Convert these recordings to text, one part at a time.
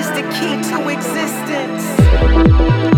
is the key to existence.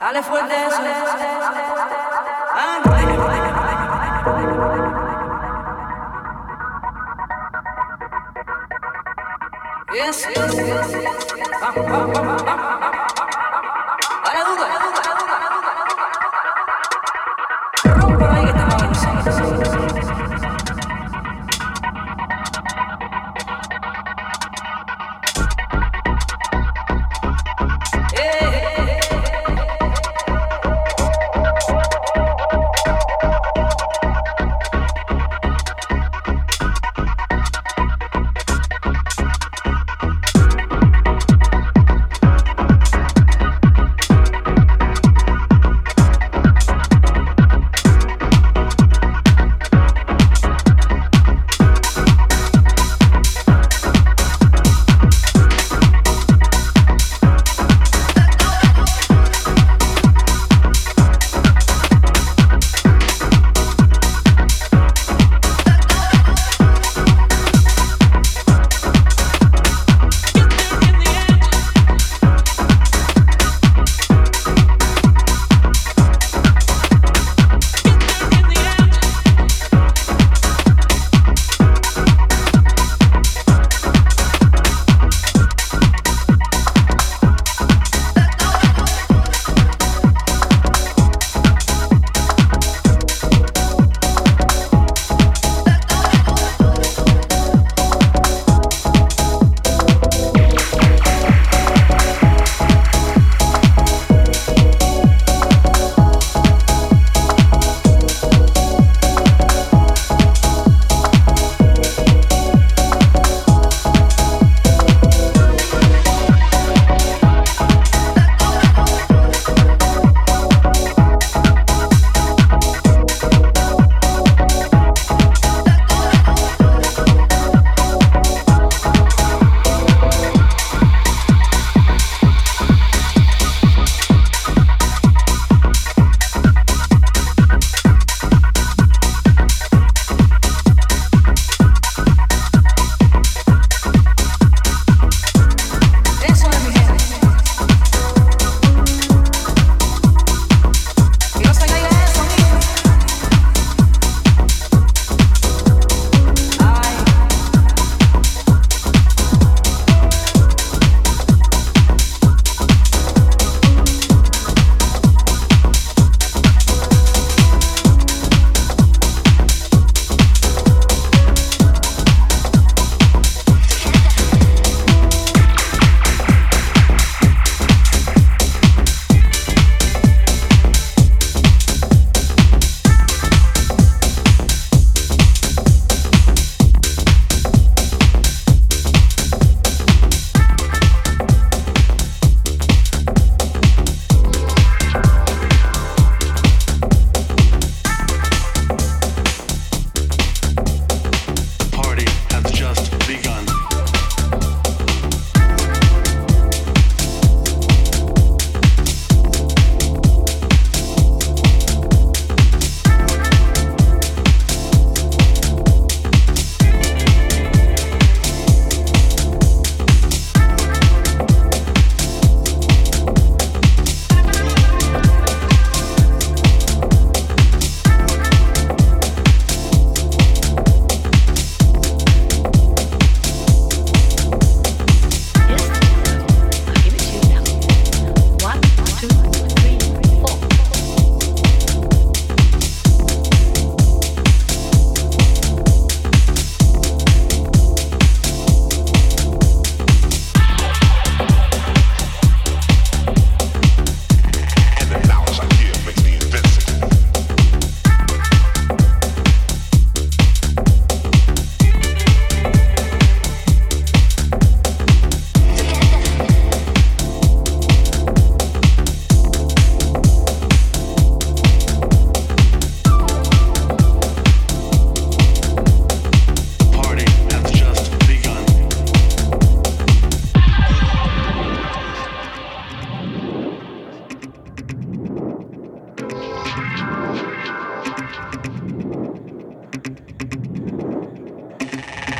Dale fuerte eso. Ah, yes, yes, yes. Vamos, vamos.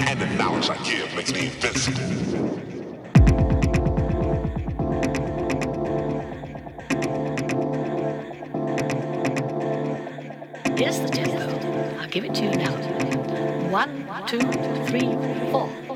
And the knowledge I give makes me invincible. Here's the tempo. I'll give it to you now. One, two, three, four.